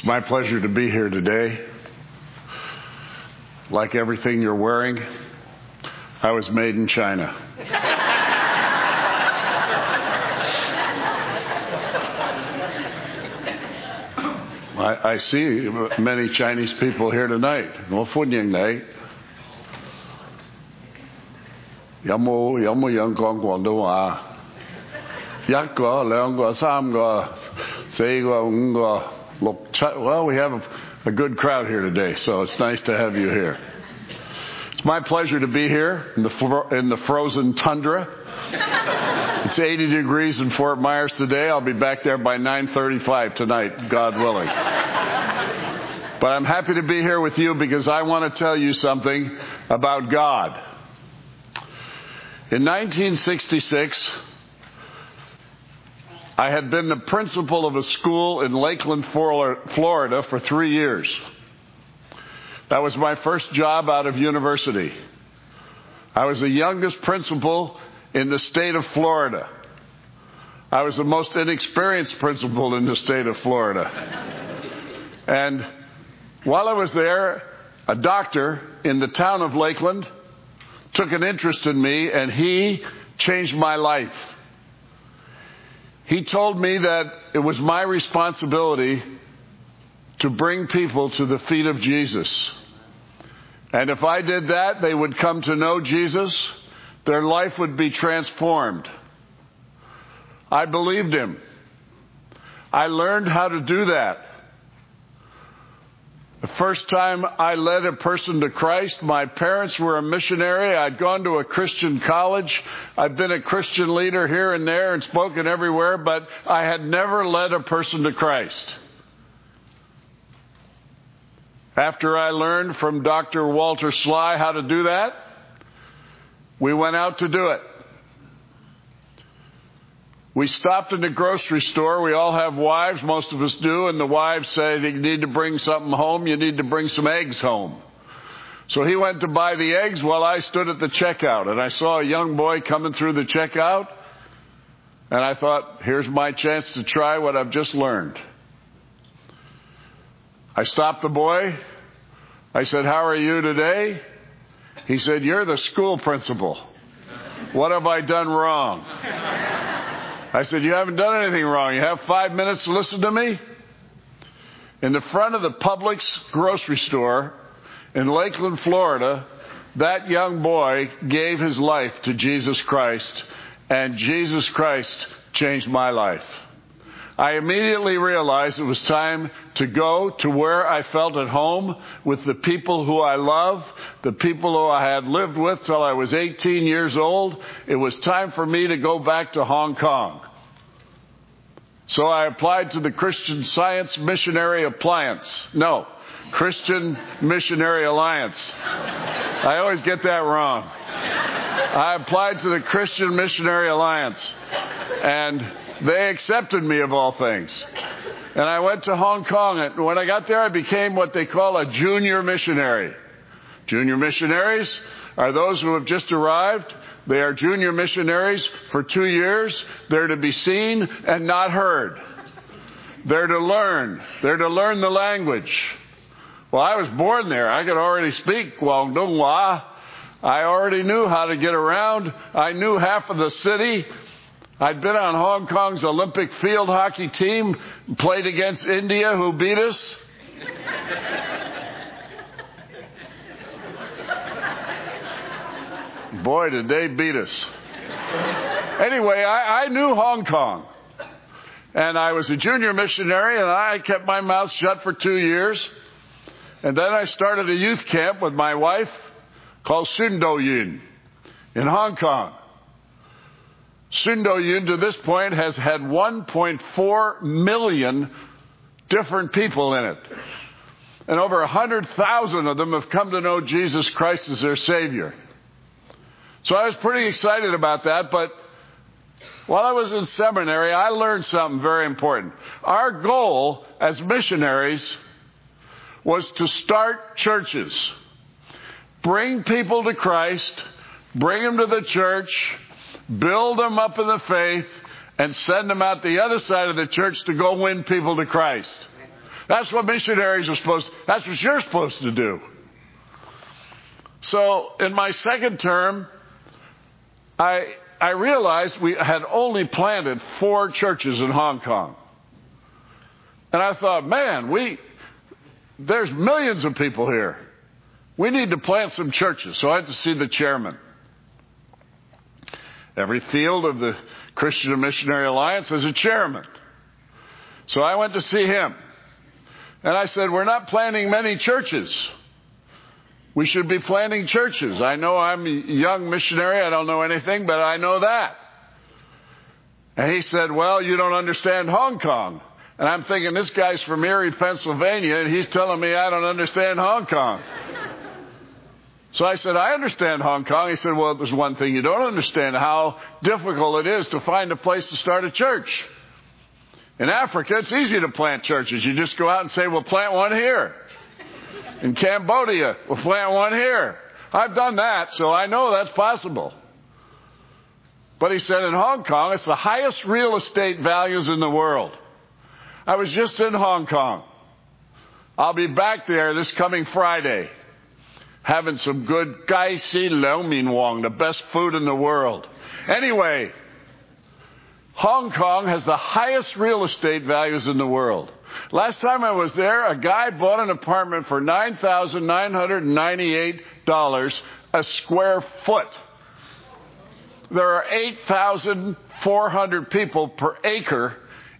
It's my pleasure to be here today. Like everything you're wearing, I was made in China. I, I see many Chinese people here tonight. 我欢迎你。有冇有冇人讲广东话？一个、两个、三个、四个、五个、六七。 Well, we have a, good crowd here today, so it's nice to have you here. It's my pleasure to be here in the, in the frozen tundra. It's 80 degrees in Fort Myers today. I'll be back there by 9:35 tonight, God willing. But I'm happy to be here with you because I want to tell you something about God. In 1966, I had been the principal of a school in Lakeland, Florida for three years. That was my first job out of university. I was the youngest principal in the state of Florida. I was the most inexperienced principal in the state of Florida. And while I was there, a doctor in the town of Lakeland took an interest in me and he changed my life. He told me that it was my responsibility to bring people to the feet of Jesus. And if I did that, they would come to know Jesus, their life would be transformed. I believed him. I learned how to do that. The first time I led a person to Christ, my parents were a missionary. I'd gone to a Christian college. I'd been a Christian leader here and there and spoken everywhere, but I had never led a person to Christ. After I learned from Dr. Walter Sly how to do that, we went out to do it. We stopped in the grocery store. We all have wives, most of us do, and the wives say you need to bring something home, you need to bring some eggs home. So he went to buy the eggs while I stood at the checkout, and I saw a young boy coming through the checkout, and I thought, here's my chance to try what I've just learned. I stopped the boy. I said, How are you today? He said, You're the school principal. What have I done wrong? I said, You haven't done anything wrong. You have five minutes to listen to me? In the front of the Publix grocery store in Lakeland, Florida, that young boy gave his life to Jesus Christ, and Jesus Christ changed my life. I immediately realized it was time to go to where I felt at home with the people who I love, the people who I had lived with till I was 18 years old. It was time for me to go back to Hong Kong. So I applied to the Christian Science Missionary Appliance. No, Christian Missionary Alliance. I always get that wrong. I applied to the Christian Missionary Alliance. And they accepted me of all things. And I went to Hong Kong. And when I got there, I became what they call a junior missionary. Junior missionaries are those who have just arrived. They are junior missionaries for two years. They're to be seen and not heard. They're to learn. They're to learn the language. Well, I was born there. I could already speak Guangdonghua. I already knew how to get around. I knew half of the city. I'd been on Hong Kong's Olympic field hockey team, played against India, who beat us. Boy, did they beat us. Anyway, I, I knew Hong Kong. And I was a junior missionary, and I kept my mouth shut for two years. And then I started a youth camp with my wife called Sundoyin in Hong Kong. Sundoyin to this point has had 1.4 million different people in it. And over 100,000 of them have come to know Jesus Christ as their Savior. So I was pretty excited about that, but while I was in seminary, I learned something very important. Our goal as missionaries was to start churches, bring people to Christ, bring them to the church, build them up in the faith, and send them out the other side of the church to go win people to Christ. That's what missionaries are supposed to, that's what you're supposed to do. So in my second term, I I realized we had only planted four churches in Hong Kong. And I thought, man, we there's millions of people here. We need to plant some churches. So I had to see the chairman. Every field of the Christian Missionary Alliance has a chairman. So I went to see him. And I said, We're not planting many churches. We should be planting churches. I know I'm a young missionary. I don't know anything, but I know that. And he said, Well, you don't understand Hong Kong. And I'm thinking, this guy's from Erie, Pennsylvania, and he's telling me I don't understand Hong Kong. So I said, I understand Hong Kong. He said, Well, there's one thing you don't understand how difficult it is to find a place to start a church. In Africa, it's easy to plant churches. You just go out and say, We'll plant one here. In Cambodia, we'll plant one here. I've done that, so I know that's possible. But he said in Hong Kong, it's the highest real estate values in the world. I was just in Hong Kong. I'll be back there this coming Friday having some good Gai Si Leung Min Wong, the best food in the world. Anyway, Hong Kong has the highest real estate values in the world. Last time I was there, a guy bought an apartment for $9,998 a square foot. There are 8,400 people per acre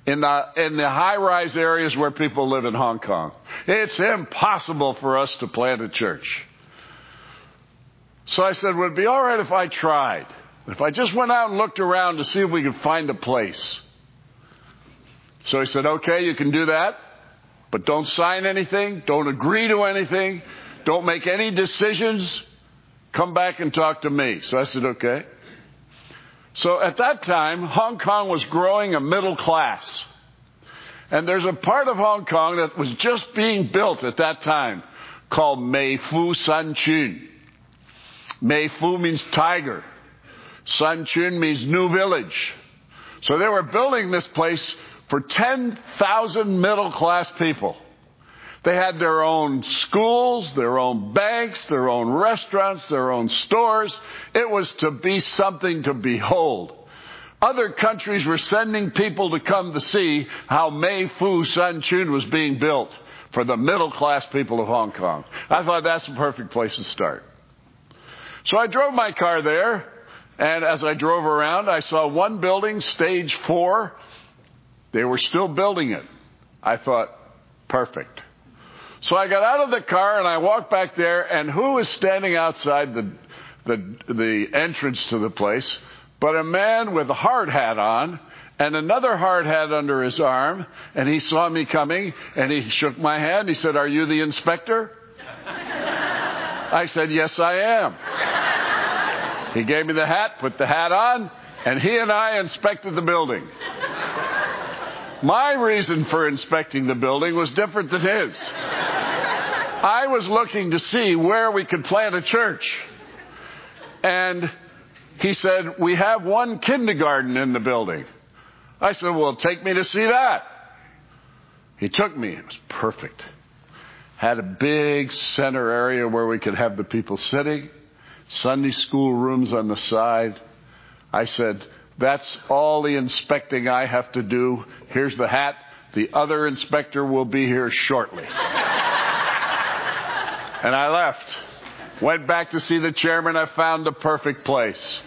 in the, in the high rise areas where people live in Hong Kong. It's impossible for us to plant a church. So I said, would it be all right if I tried? If I just went out and looked around to see if we could find a place. So he said, okay, you can do that, but don't sign anything, don't agree to anything, don't make any decisions, come back and talk to me. So I said, okay. So at that time, Hong Kong was growing a middle class. And there's a part of Hong Kong that was just being built at that time called Mei Fu San Chun. Mei Fu means tiger. San Chun means new village. So they were building this place for 10,000 middle class people. They had their own schools, their own banks, their own restaurants, their own stores. It was to be something to behold. Other countries were sending people to come to see how Mei Fu San Chun was being built for the middle class people of Hong Kong. I thought that's the perfect place to start. So I drove my car there, and as I drove around, I saw one building, stage four, they were still building it. I thought, perfect. So I got out of the car and I walked back there, and who was standing outside the, the, the entrance to the place but a man with a hard hat on and another hard hat under his arm, and he saw me coming and he shook my hand. He said, Are you the inspector? I said, Yes, I am. He gave me the hat, put the hat on, and he and I inspected the building. My reason for inspecting the building was different than his. I was looking to see where we could plant a church. And he said, We have one kindergarten in the building. I said, Well, take me to see that. He took me. It was perfect. Had a big center area where we could have the people sitting, Sunday school rooms on the side. I said, that's all the inspecting I have to do. Here's the hat. The other inspector will be here shortly. and I left. Went back to see the chairman. I found the perfect place.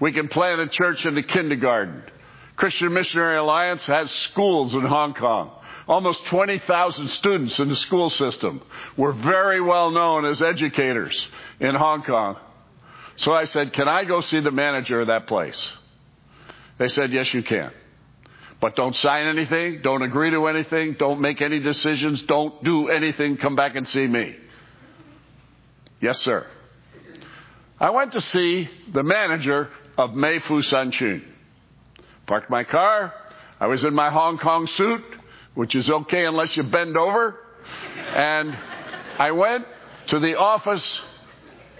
We can plant a church in the kindergarten. Christian Missionary Alliance has schools in Hong Kong. Almost 20,000 students in the school system. We're very well known as educators in Hong Kong. So I said, can I go see the manager of that place? They said, yes, you can. But don't sign anything, don't agree to anything, don't make any decisions, don't do anything, come back and see me. Yes, sir. I went to see the manager of Mei Fu San Chun. Parked my car. I was in my Hong Kong suit, which is okay unless you bend over. And I went to the office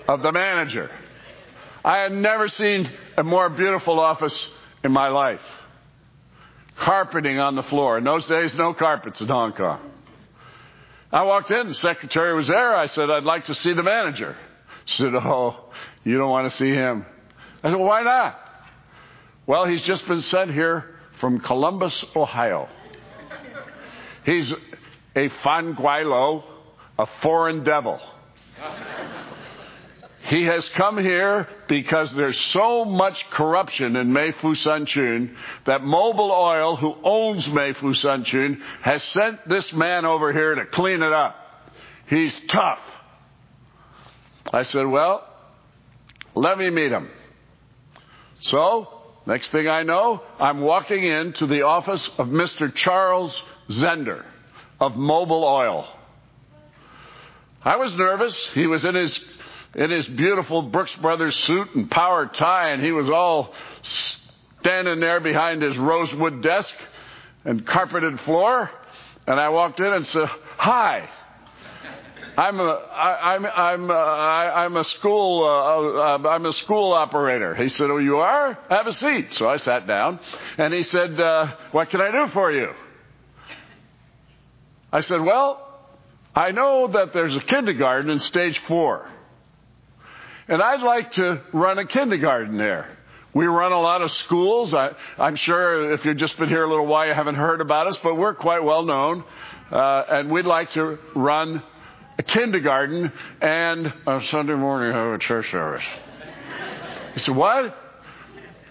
of the manager. I had never seen a more beautiful office in my life. Carpeting on the floor. In those days, no carpets in Hong Kong. I walked in, the secretary was there. I said, I'd like to see the manager. She said, Oh, you don't want to see him. I said, why not? Well, he's just been sent here from Columbus, Ohio. He's a fanguilo, a foreign devil. He has come here because there's so much corruption in Meifu Sunchun that Mobil Oil, who owns Meifu Sunchun, has sent this man over here to clean it up. He's tough. I said, well, let me meet him. So, next thing I know, I'm walking into the office of Mr. Charles Zender of Mobil Oil. I was nervous. He was in his in his beautiful Brooks Brothers suit and power tie, and he was all standing there behind his rosewood desk and carpeted floor. And I walked in and said, "Hi, I'm a I, I'm I'm uh, I, I'm a school uh, uh, I'm a school operator." He said, "Oh, you are? Have a seat." So I sat down, and he said, uh, "What can I do for you?" I said, "Well." I know that there's a kindergarten in stage four. And I'd like to run a kindergarten there. We run a lot of schools. I, am sure if you've just been here a little while, you haven't heard about us, but we're quite well known. Uh, and we'd like to run a kindergarten and a Sunday morning have a church service. He said, What?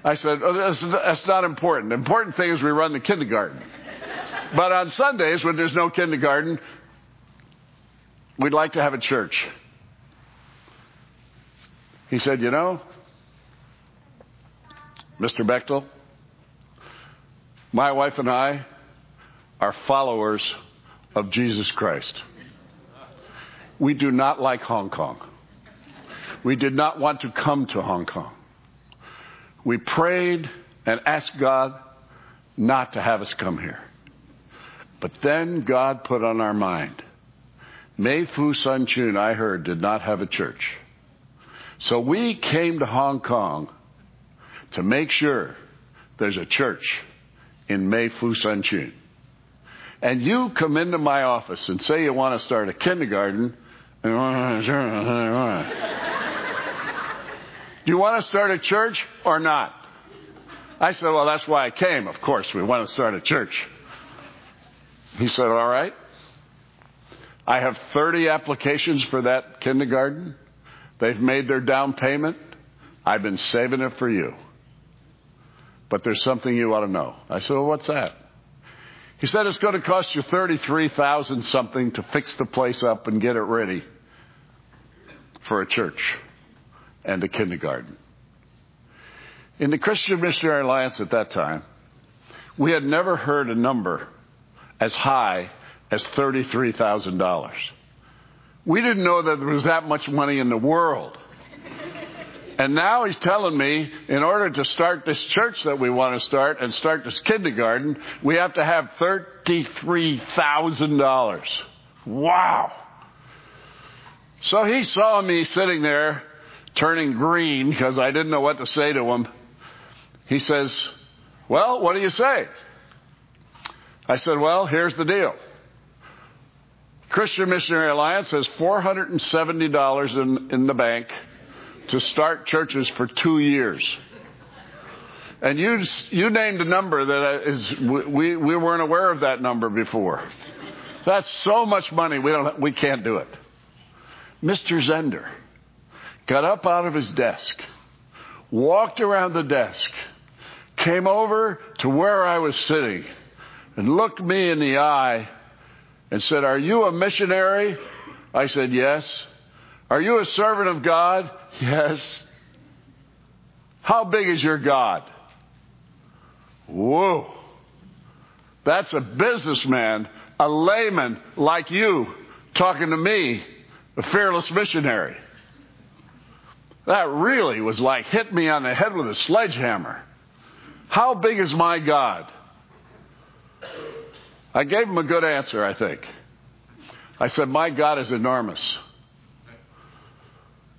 I said, oh, that's, that's not important. The important thing is we run the kindergarten. But on Sundays, when there's no kindergarten, we'd like to have a church. He said, You know, Mr. Bechtel, my wife and I are followers of Jesus Christ. We do not like Hong Kong. We did not want to come to Hong Kong. We prayed and asked God not to have us come here. But then God put on our mind. Mei Fu Sun Chun, I heard, did not have a church. So we came to Hong Kong to make sure there's a church in Mei Fu Sun Chun. And you come into my office and say you want to start a kindergarten. Do you want to start a church or not? I said, Well, that's why I came. Of course, we want to start a church. He said, All right. I have 30 applications for that kindergarten. They've made their down payment. I've been saving it for you. But there's something you ought to know. I said, well, what's that? He said it's going to cost you 33,000 something to fix the place up and get it ready for a church and a kindergarten. In the Christian Missionary Alliance at that time, we had never heard a number as high as $33,000. We didn't know that there was that much money in the world. And now he's telling me in order to start this church that we want to start and start this kindergarten, we have to have $33,000. Wow. So he saw me sitting there turning green because I didn't know what to say to him. He says, Well, what do you say? I said, Well, here's the deal. Christian Missionary Alliance has $470 in, in the bank to start churches for two years. And you, you named a number that is, we, we weren't aware of that number before. That's so much money, we, don't, we can't do it. Mr. Zender got up out of his desk, walked around the desk, came over to where I was sitting, and looked me in the eye and said, Are you a missionary? I said, Yes. Are you a servant of God? Yes. How big is your God? Whoa. That's a businessman, a layman like you, talking to me, a fearless missionary. That really was like hit me on the head with a sledgehammer. How big is my God? I gave him a good answer, I think. I said, My God is enormous,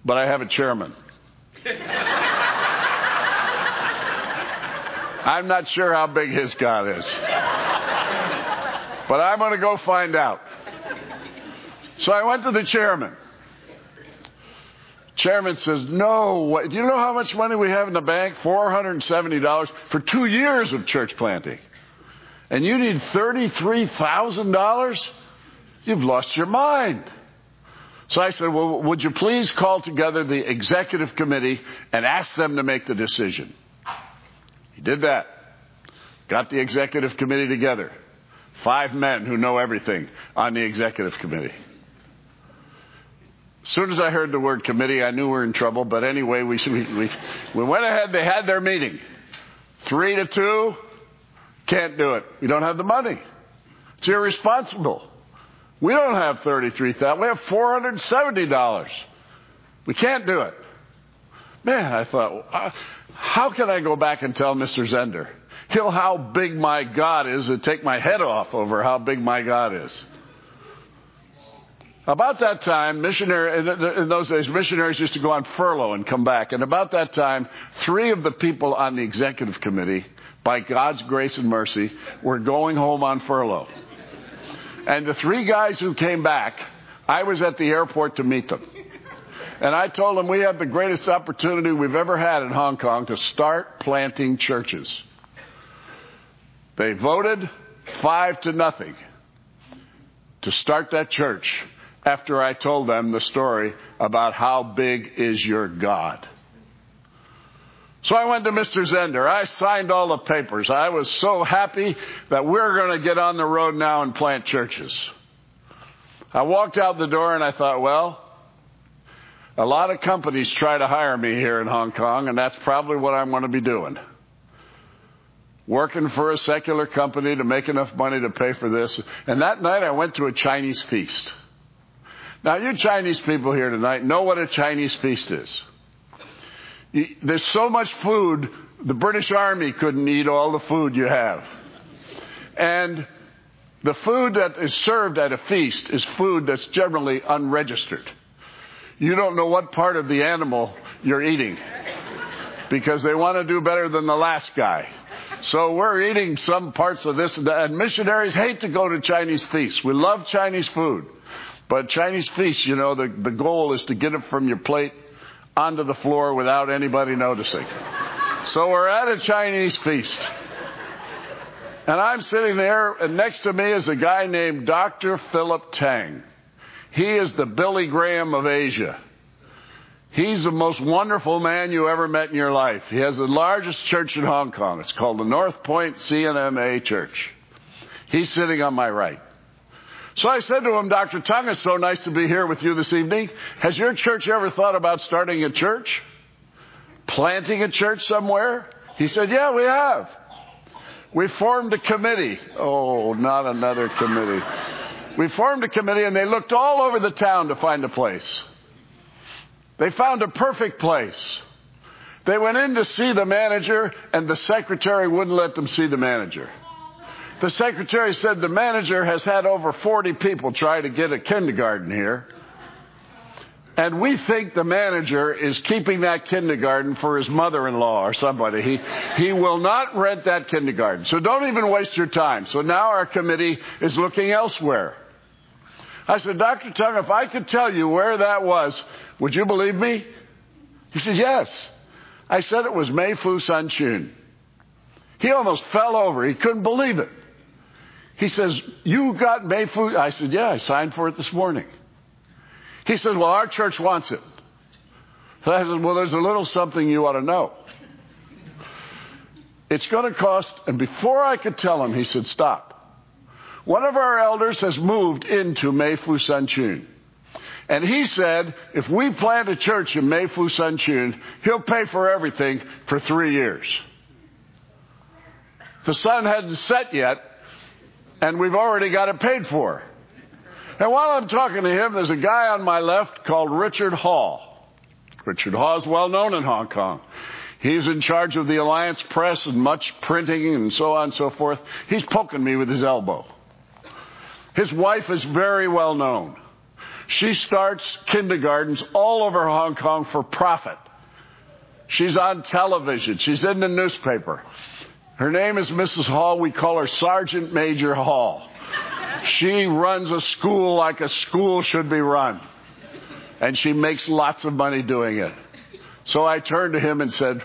but I have a chairman. I'm not sure how big his God is, but I'm going to go find out. So I went to the chairman. Chairman says, No, do you know how much money we have in the bank? $470 for two years of church planting. And you need $33,000? You've lost your mind. So I said, Well, would you please call together the executive committee and ask them to make the decision? He did that. Got the executive committee together. Five men who know everything on the executive committee. As soon as I heard the word committee, I knew we were in trouble. But anyway, we, we, we went ahead. They had their meeting. Three to two. Can't do it. We don't have the money. It's irresponsible. We don't have thirty-three thousand. We have four hundred seventy dollars. We can't do it. Man, I thought, uh, how can I go back and tell Mr. Zender? He'll how big my God is and take my head off over how big my God is. About that time, missionary, in those days, missionaries used to go on furlough and come back. And about that time, three of the people on the executive committee, by God's grace and mercy, were going home on furlough. And the three guys who came back, I was at the airport to meet them. And I told them we have the greatest opportunity we've ever had in Hong Kong to start planting churches. They voted five to nothing to start that church after I told them the story about how big is your God. So I went to Mr. Zender. I signed all the papers. I was so happy that we're going to get on the road now and plant churches. I walked out the door and I thought, well, a lot of companies try to hire me here in Hong Kong, and that's probably what I'm going to be doing. Working for a secular company to make enough money to pay for this. And that night I went to a Chinese feast. Now, you Chinese people here tonight know what a Chinese feast is. There's so much food, the British Army couldn't eat all the food you have. And the food that is served at a feast is food that's generally unregistered. You don't know what part of the animal you're eating because they want to do better than the last guy. So we're eating some parts of this, and missionaries hate to go to Chinese feasts. We love Chinese food. But Chinese feast, you know, the, the goal is to get it from your plate onto the floor without anybody noticing. So we're at a Chinese feast. And I'm sitting there, and next to me is a guy named Dr. Philip Teng. He is the Billy Graham of Asia. He's the most wonderful man you ever met in your life. He has the largest church in Hong Kong. It's called the North Point CNMA Church. He's sitting on my right. So I said to him, Dr. Teng, it's so nice to be here with you this evening. Has your church ever thought about starting a church? Planting a church somewhere? He said, Yeah, we have. We formed a committee. Oh, not another committee. We formed a committee and they looked all over the town to find a place. They found a perfect place. They went in to see the manager and the secretary wouldn't let them see the manager. The secretary said the manager has had over 40 people try to get a kindergarten here. And we think the manager is keeping that kindergarten for his mother-in-law or somebody. He, he will not rent that kindergarten. So don't even waste your time. So now our committee is looking elsewhere. I said, Dr. Teng, if I could tell you where that was, would you believe me? He says, yes. I said it was Mei Fu Sun Chun. He almost fell over. He couldn't believe it. He says, You got Mei Fu? I said, Yeah, I signed for it this morning. He said, Well, our church wants it. I said, Well, there's a little something you ought to know. It's going to cost, and before I could tell him, he said, Stop. One of our elders has moved into Mei Fu Sun Chun. And he said, if we plant a church in Mei Fu Sun Chun, he'll pay for everything for three years. The sun hadn't set yet, and we've already got it paid for. And while I'm talking to him, there's a guy on my left called Richard Hall. Richard Hall is well known in Hong Kong. He's in charge of the Alliance Press and much printing and so on and so forth. He's poking me with his elbow. His wife is very well known. She starts kindergartens all over Hong Kong for profit. She's on television. She's in the newspaper. Her name is Mrs. Hall. We call her Sergeant Major Hall. She runs a school like a school should be run. And she makes lots of money doing it. So I turned to him and said,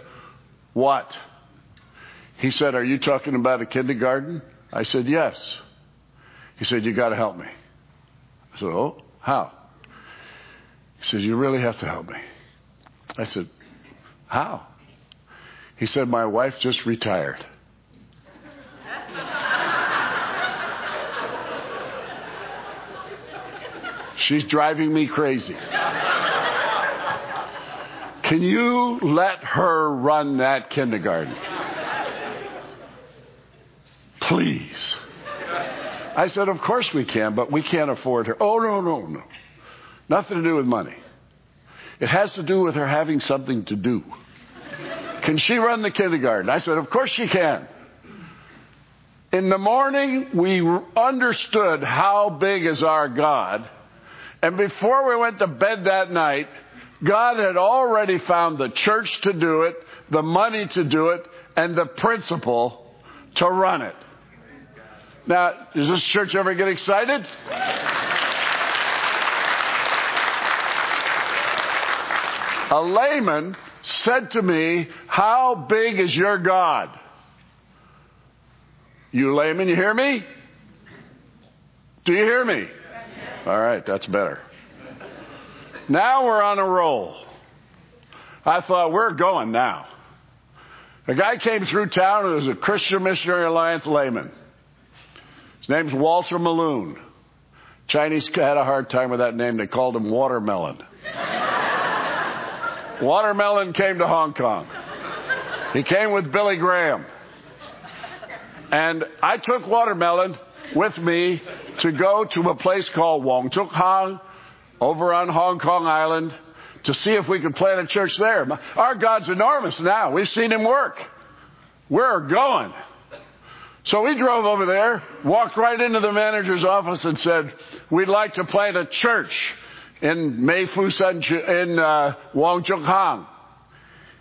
What? He said, Are you talking about a kindergarten? I said, Yes. He said, You got to help me. I said, Oh, how? He says, You really have to help me. I said, How? He said, My wife just retired. She's driving me crazy. Can you let her run that kindergarten? Please. I said, Of course we can, but we can't afford her. Oh, no, no, no. Nothing to do with money. It has to do with her having something to do. Can she run the kindergarten? I said, Of course she can. In the morning, we understood how big is our God. And before we went to bed that night, God had already found the church to do it, the money to do it, and the principle to run it. Now, does this church ever get excited? A layman said to me, How big is your God? You layman, you hear me? Do you hear me? All right, that's better. Now we're on a roll. I thought, we're going now. A guy came through town who was a Christian Missionary Alliance layman. His name's Walter Maloon. Chinese had a hard time with that name. They called him Watermelon. Watermelon came to Hong Kong. He came with Billy Graham. And I took Watermelon with me to go to a place called Wong Chuk Hang over on Hong Kong Island to see if we could plant a church there. Our God's enormous now. We've seen him work. We're going. So we drove over there, walked right into the manager's office and said, we'd like to plant a church in Mei Fu San in uh, Wong Chuk Hang.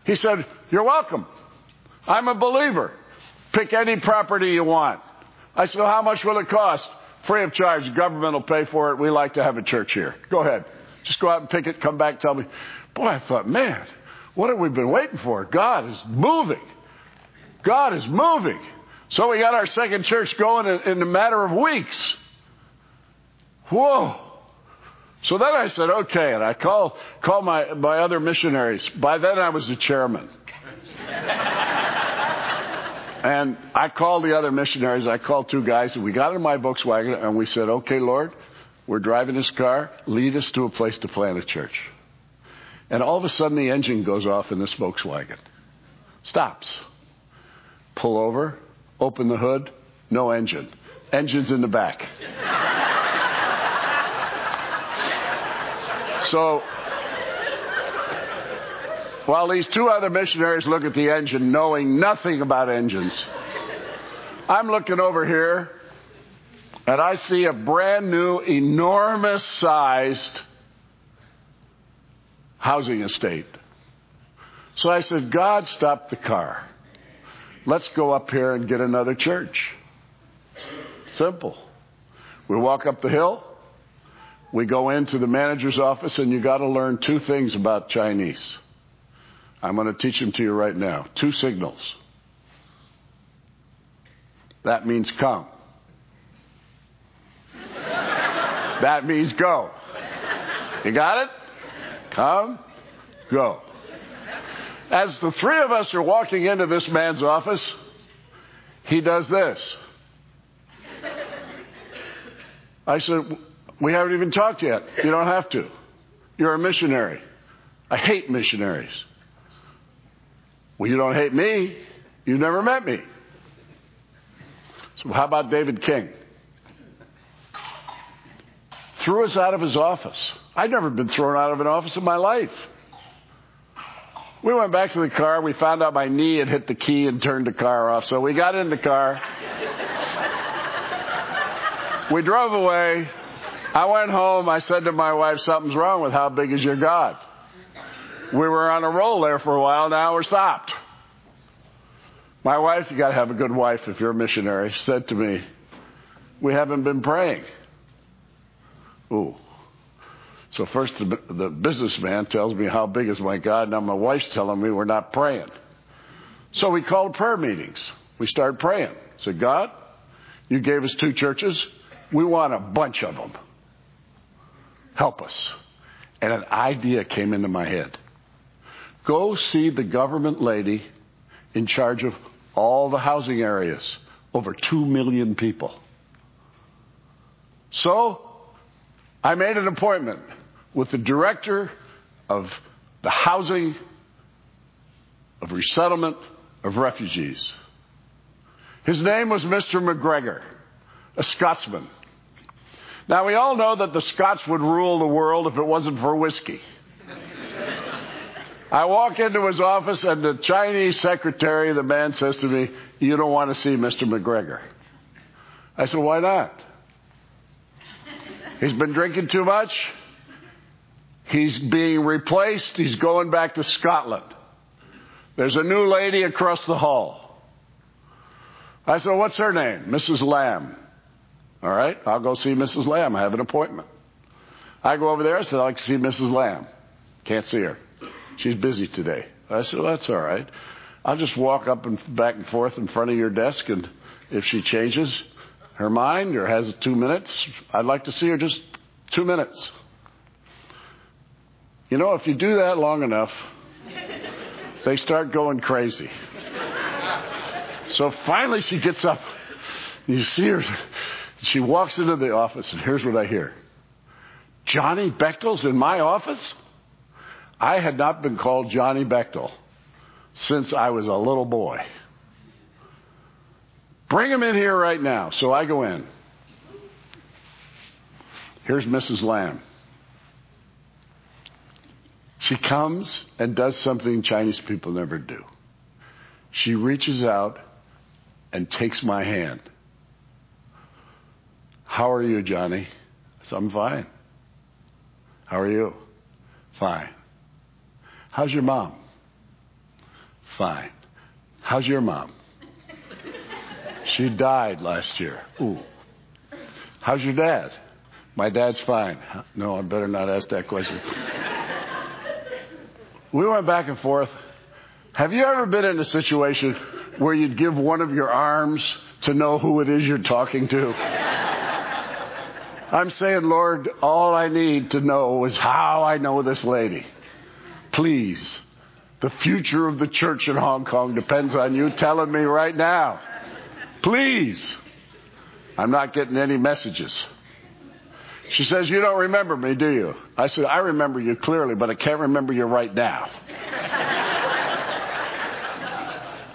He said, you're welcome. I'm a believer. Pick any property you want. I said, well, how much will it cost? Free of charge. The government will pay for it. We like to have a church here. Go ahead. Just go out and pick it, come back, tell me. Boy, I thought, man, what have we been waiting for? God is moving. God is moving. So we got our second church going in, in a matter of weeks. Whoa. So then I said, okay, and I called, called my, my other missionaries. By then I was the chairman. And I called the other missionaries. I called two guys, and we got in my Volkswagen, and we said, okay, Lord, we're driving this car. Lead us to a place to plant a church. And all of a sudden, the engine goes off in this Volkswagen. Stops. Pull over, open the hood, no engine. Engine's in the back. So, while these two other missionaries look at the engine knowing nothing about engines, I'm looking over here and I see a brand new, enormous sized housing estate. So I said, God, stop the car. Let's go up here and get another church. Simple. We walk up the hill. We go into the manager's office, and you got to learn two things about Chinese. I'm going to teach them to you right now. Two signals. That means come. that means go. You got it? Come, go. As the three of us are walking into this man's office, he does this. I said, We haven't even talked yet. You don't have to. You're a missionary. I hate missionaries. Well, you don't hate me. You've never met me. So, how about David King? Threw us out of his office. I'd never been thrown out of an office in my life. We went back to the car. We found out my knee had hit the key and turned the car off. So we got in the car. we drove away. I went home. I said to my wife, Something's wrong with how big is your God? We were on a roll there for a while. Now we're stopped. My wife, you got to have a good wife if you're a missionary, said to me, We haven't been praying. Ooh. So first the, the businessman tells me how big is my God. Now my wife's telling me we're not praying. So we called prayer meetings. We started praying. Said, God, you gave us two churches. We want a bunch of them. Help us. And an idea came into my head. Go see the government lady in charge of all the housing areas, over two million people. So I made an appointment with the director of the housing, of resettlement, of refugees. His name was Mr. McGregor, a Scotsman. Now, we all know that the Scots would rule the world if it wasn't for whiskey. I walk into his office, and the Chinese secretary, the man says to me, You don't want to see Mr. McGregor. I said, Why not? He's been drinking too much. He's being replaced. He's going back to Scotland. There's a new lady across the hall. I said, What's her name? Mrs. Lamb. All right, I'll go see Mrs. Lamb. I have an appointment. I go over there. I said, I'd like to see Mrs. Lamb. Can't see her. She's busy today. I said, well, That's all right. I'll just walk up and back and forth in front of your desk, and if she changes her mind or has two minutes, I'd like to see her just two minutes. You know, if you do that long enough, they start going crazy. So finally she gets up. You see her. She walks into the office, and here's what I hear Johnny Bechtel's in my office? I had not been called Johnny Bechtel since I was a little boy. Bring him in here right now. So I go in. Here's Mrs. Lamb. She comes and does something Chinese people never do. She reaches out and takes my hand. How are you, Johnny? I said, I'm fine. How are you? Fine. How's your mom? Fine. How's your mom? She died last year. Ooh. How's your dad? My dad's fine. No, I better not ask that question. we went back and forth. Have you ever been in a situation where you'd give one of your arms to know who it is you're talking to? I'm saying, Lord, all I need to know is how I know this lady. Please. The future of the church in Hong Kong depends on you telling me right now. Please. I'm not getting any messages. She says, You don't remember me, do you? I said, I remember you clearly, but I can't remember you right now.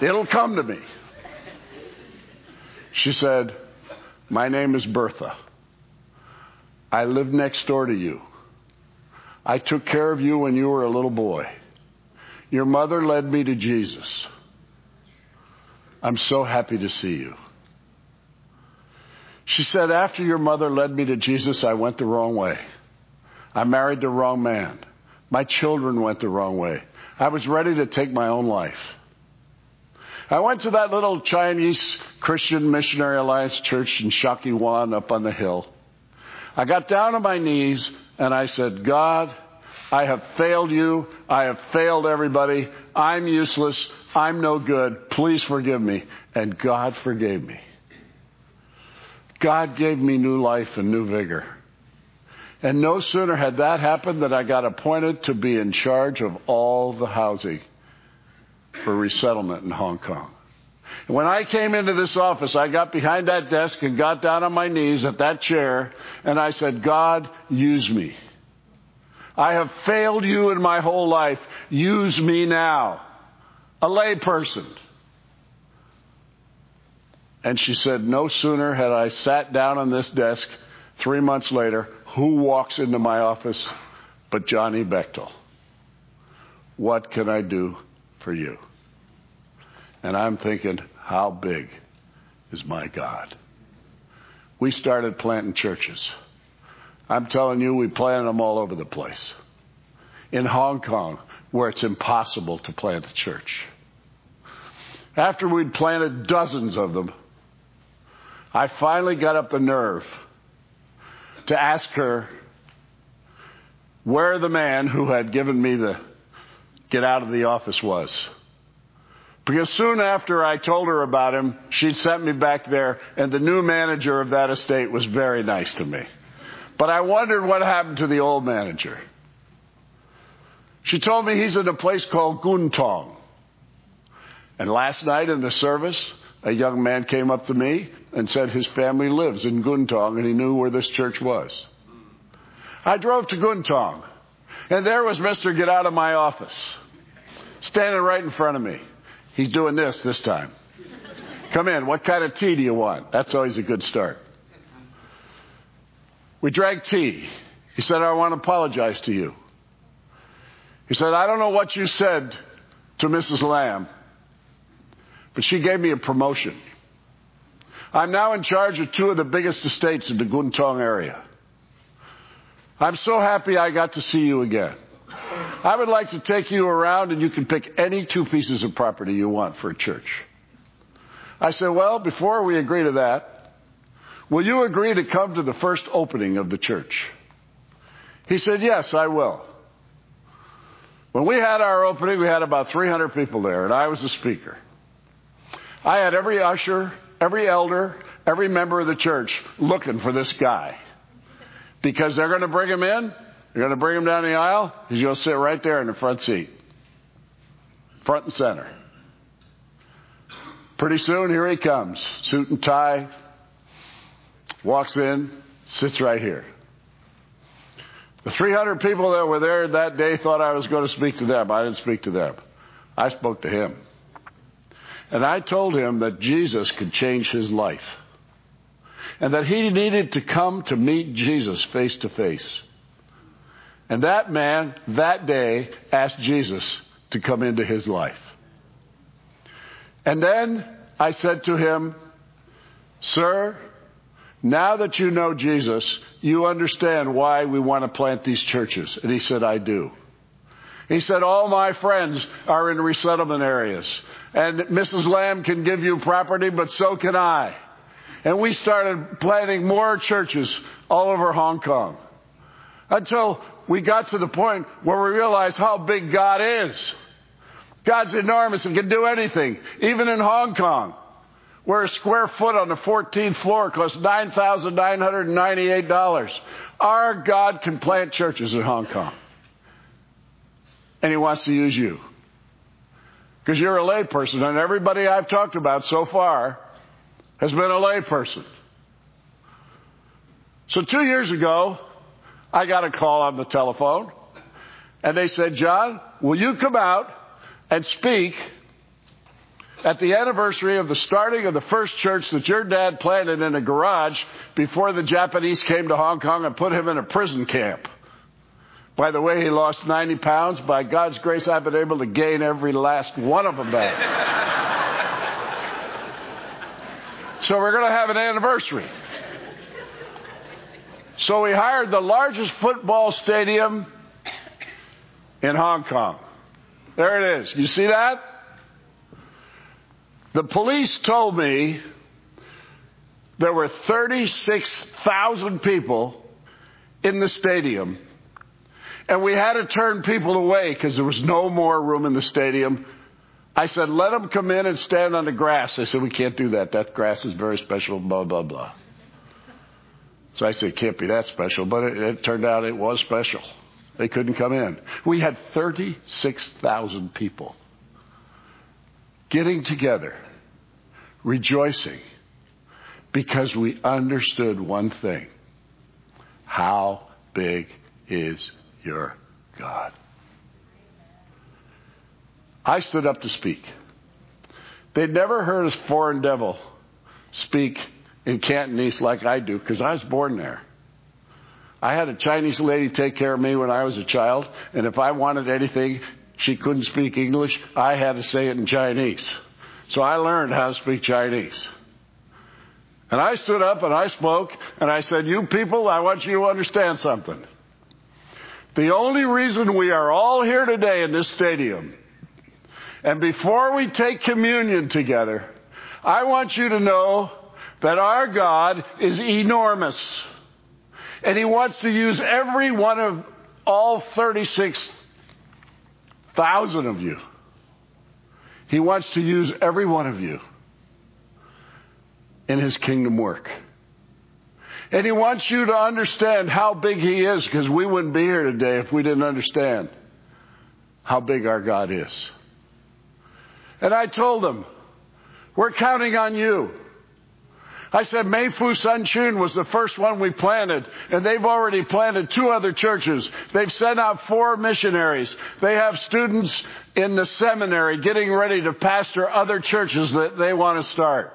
It'll come to me. She said, My name is Bertha. I live next door to you. I took care of you when you were a little boy. Your mother led me to Jesus. I'm so happy to see you. She said, After your mother led me to Jesus, I went the wrong way. I married the wrong man. My children went the wrong way. I was ready to take my own life. I went to that little Chinese Christian Missionary Alliance church in Shau Kei Wan up on the hill. I got down on my knees and I said, God, I have failed you. I have failed everybody. I'm useless. I'm no good. Please forgive me. And God forgave me. God gave me new life and new vigor. And no sooner had that happened than I got appointed to be in charge of all the housing for resettlement in Hong Kong. When I came into this office, I got behind that desk and got down on my knees at that chair and I said, God, use me. I have failed you in my whole life. Use me now. A layperson. And she said, no sooner had I sat down on this desk three months later, who walks into my office but Johnny Bechtel? What can I do for you? And I'm thinking, how big is my God? We started planting churches. I'm telling you, we planted them all over the place. In Hong Kong, where it's impossible to plant a church. After we'd planted dozens of them, I finally got up the nerve to ask her where the man who had given me the get out of the office was. Because soon after I told her about him, she'd sent me back there, and the new manager of that estate was very nice to me. But I wondered what happened to the old manager. She told me he's in a place called Kwun Tong. And last night in the service, a young man came up to me and said his family lives in Kwun Tong and he knew where this church was. I drove to Kwun Tong and there was Mr. Get Out of My Office standing right in front of me. He's doing this this time. Come in. What kind of tea do you want? That's always a good start. We drank tea. He said, I want to apologize to you. He said, I don't know what you said to Mrs. Lamb, but she gave me a promotion. I'm now in charge of two of the biggest estates in the Kwun Tong area. I'm so happy I got to see you again. I would like to take you around and you can pick any two pieces of property you want for a church. I said, well, before we agree to that, will you agree to come to the first opening of the church? He said, yes, I will. When we had our opening, we had about 300 people there, and I was the speaker. I had every usher, every elder, every member of the church looking for this guy. Because they're going to bring him in, they're going to bring him down the aisle, he's going to sit right there in the front seat. Front and center. Pretty soon, here he comes. Suit and tie. Walks in, sits right here. The 300 people that were there that day thought I was going to speak to them. I didn't speak to them. I spoke to him. And I told him that Jesus could change his life. And that he needed to come to meet Jesus face to face. And that man, that day, asked Jesus to come into his life. And then I said to him, Sir, now that you know Jesus, you understand why we want to plant these churches. And he said, I do. He said, all my friends are in resettlement areas. And Mrs. Lamb can give you property, but so can I. And we started planting more churches all over Hong Kong. Until we got to the point where we realized how big God is. God's enormous and can do anything, even in Hong Kong where a square foot on the 14th floor costs $9,998. Our God can plant churches in Hong Kong. And He wants to use you. Because you're a layperson, and everybody I've talked about so far has been a layperson. So two years ago, I got a call on the telephone, and they said, John, will you come out and speak at the anniversary of the starting of the first church that your dad planted in a garage before the Japanese came to Hong Kong and put him in a prison camp. By the way, he lost 90 pounds. By God's grace, I've been able to gain every last one of them back. so we're going to have an anniversary. So we hired the largest football stadium in Hong Kong. There it is. You see that? The police told me there were 36,000 people in the stadium, and we had to turn people away because there was no more room in the stadium. I said, let them come in and stand on the grass. They said, we can't do that. That grass is very special, blah, blah, blah. So I said, it can't be that special, but it, it turned out it was special. They couldn't come in. We had 36,000 people getting together, rejoicing, because we understood one thing. How big is your God? I stood up to speak. They'd never heard a foreign devil speak in Cantonese like I do because I was born there. I had a Chinese lady take care of me when I was a child, and if I wanted anything, she couldn't speak English. I had to say it in Chinese. So I learned how to speak Chinese. And I stood up and I spoke and I said, You people, I want you to understand something. The only reason we are all here today in this stadium, and before we take communion together, I want you to know that our God is enormous. And He wants to use every one of all 36,000 of you. He wants to use every one of you in His kingdom work. And He wants you to understand how big He is because we wouldn't be here today if we didn't understand how big our God is. And I told them, we're counting on you. I said Mei Foo Sun Chuen was the first one we planted, and they've already planted two other churches. They've sent out four missionaries. They have students in the seminary getting ready to pastor other churches that they want to start.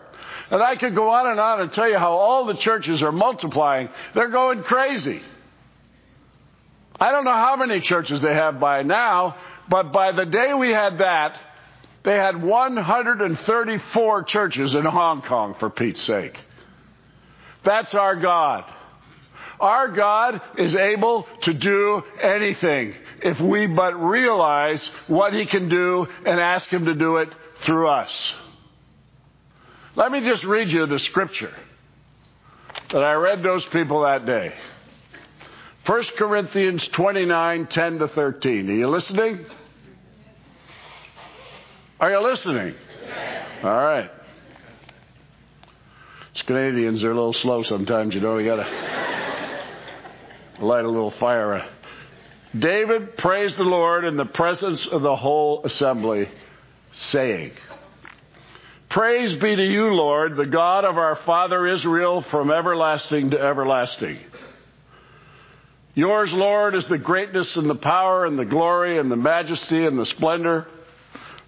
And I could go on and on and tell you how all the churches are multiplying. They're going crazy. I don't know how many churches they have by now, but by the day we had that, they had 134 churches in Hong Kong, for Pete's sake. That's our God. Our God is able to do anything if we but realize what He can do and ask Him to do it through us. Let me just read you the scripture that I read those people that day. 1 Corinthians 29, 10 to 13. Are you listening? Are you listening? Yes. All right. It's Canadians, they're a little slow sometimes, you know, you gotta light a little fire. David praised the Lord in the presence of the whole assembly, saying, Praise be to you, Lord, the God of our father Israel, from everlasting to everlasting. Yours, Lord, is the greatness and the power and the glory and the majesty and the splendor.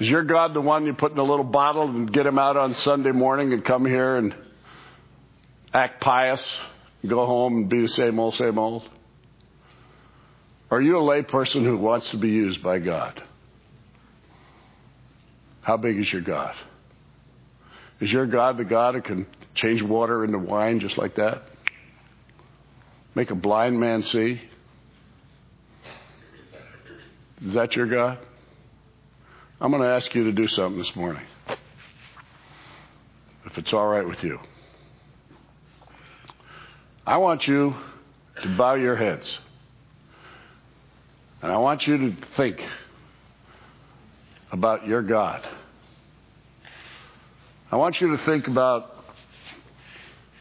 Is your God the one you put in a little bottle and get him out on Sunday morning and come here and act pious, go home and be the same old, same old? Are you a layperson who wants to be used by God? How big is your God? Is your God the God who can change water into wine just like that? Make a blind man see? Is that your God? I'm going to ask you to do something this morning. If it's all right with you. I want you to bow your heads. And I want you to think about your God. I want you to think about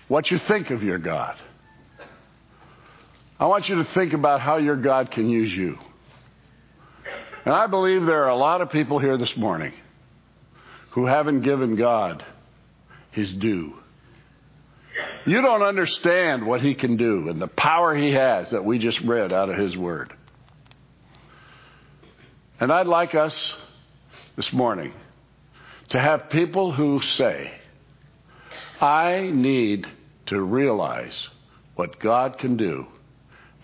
what you think of your God. I want you to think about how your God can use you. And I believe there are a lot of people here this morning who haven't given God his due. You don't understand what he can do and the power he has that we just read out of his word. And I'd like us this morning to have people who say, I need to realize what God can do,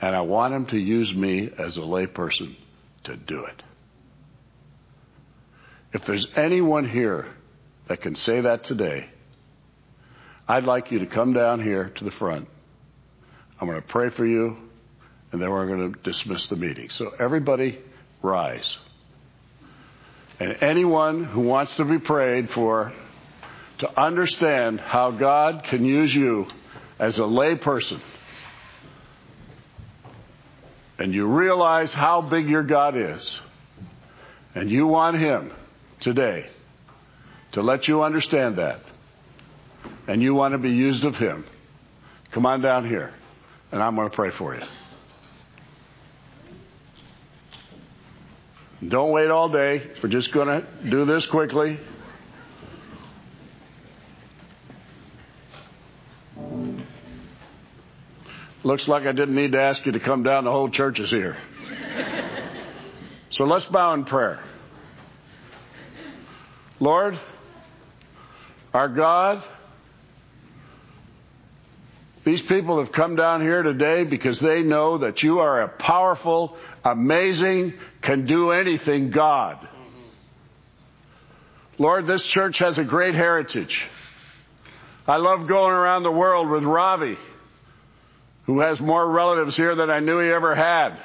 and I want him to use me as a layperson to do it. If there's anyone here that can say that today, I'd like you to come down here to the front. I'm going to pray for you, and then we're going to dismiss the meeting. So, everybody, rise. And anyone who wants to be prayed for to understand how God can use you as a layperson, and you realize how big your God is, and you want Him today to let you understand that, and you want to be used of Him, come on down here, and I'm going to pray for you. Don't wait all day. We're just going to do this quickly. Looks like I didn't need to ask you to come down. The whole church is here. So let's bow in prayer. Lord, Our God, these people have come down here today because they know that you are a powerful, amazing, can do anything God. Lord, this church has a great heritage. I love going around the world with Ravi, who has more relatives here than I knew he ever had,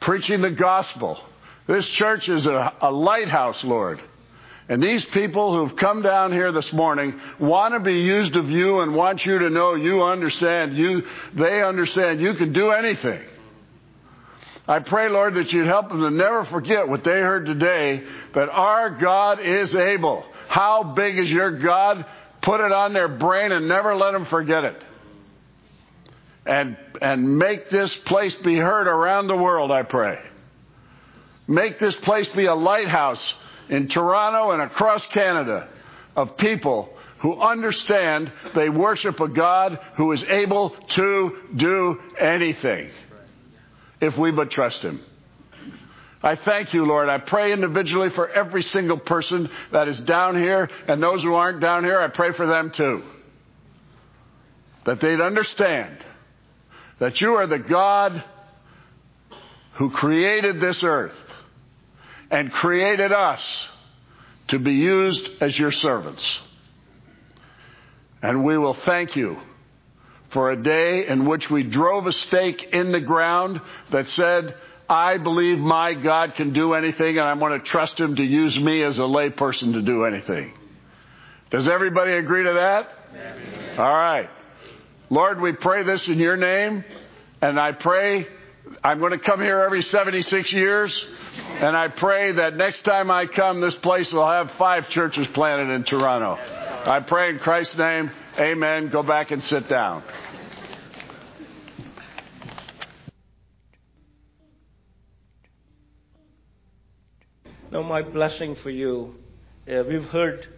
preaching the gospel. This church is a, a lighthouse, Lord. And these people who've come down here this morning want to be used of you and want you to know you understand you, they understand you can do anything. I pray, Lord, that you'd help them to never forget what they heard today, that our God is able. How big is your God? Put it on their brain and never let them forget it. And, and make this place be heard around the world, I pray. Make this place be a lighthouse in Toronto and across Canada of people who understand they worship a God who is able to do anything if we but trust Him. I thank you, Lord. I pray individually for every single person that is down here and those who aren't down here. I pray for them too. That they'd understand that you are the God who created this earth and created us to be used as your servants. And we will thank you for a day in which we drove a stake in the ground that said, I believe my God can do anything and I'm going to trust him to use me as a layperson to do anything. Does everybody agree to that? Amen. All right. Lord, we pray this in your name and I pray I'm going to come here every 76 years and I pray that next time I come, this place will have five churches planted in Toronto. I pray in Christ's name. Amen. Go back and sit down. Now, my blessing for you, uh, we've heard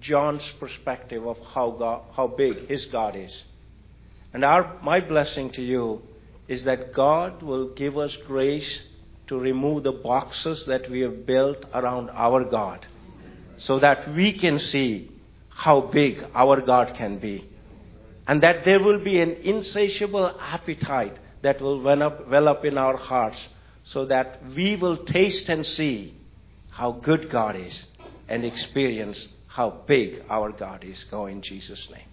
John's perspective of how, God, how big his God is. And our, my blessing to you is that God will give us grace to remove the boxes that we have built around our God so that we can see how big our God can be. And that there will be an insatiable appetite that will well up, well up in our hearts so that we will taste and see how good God is and experience how big our God is. Go in Jesus' name.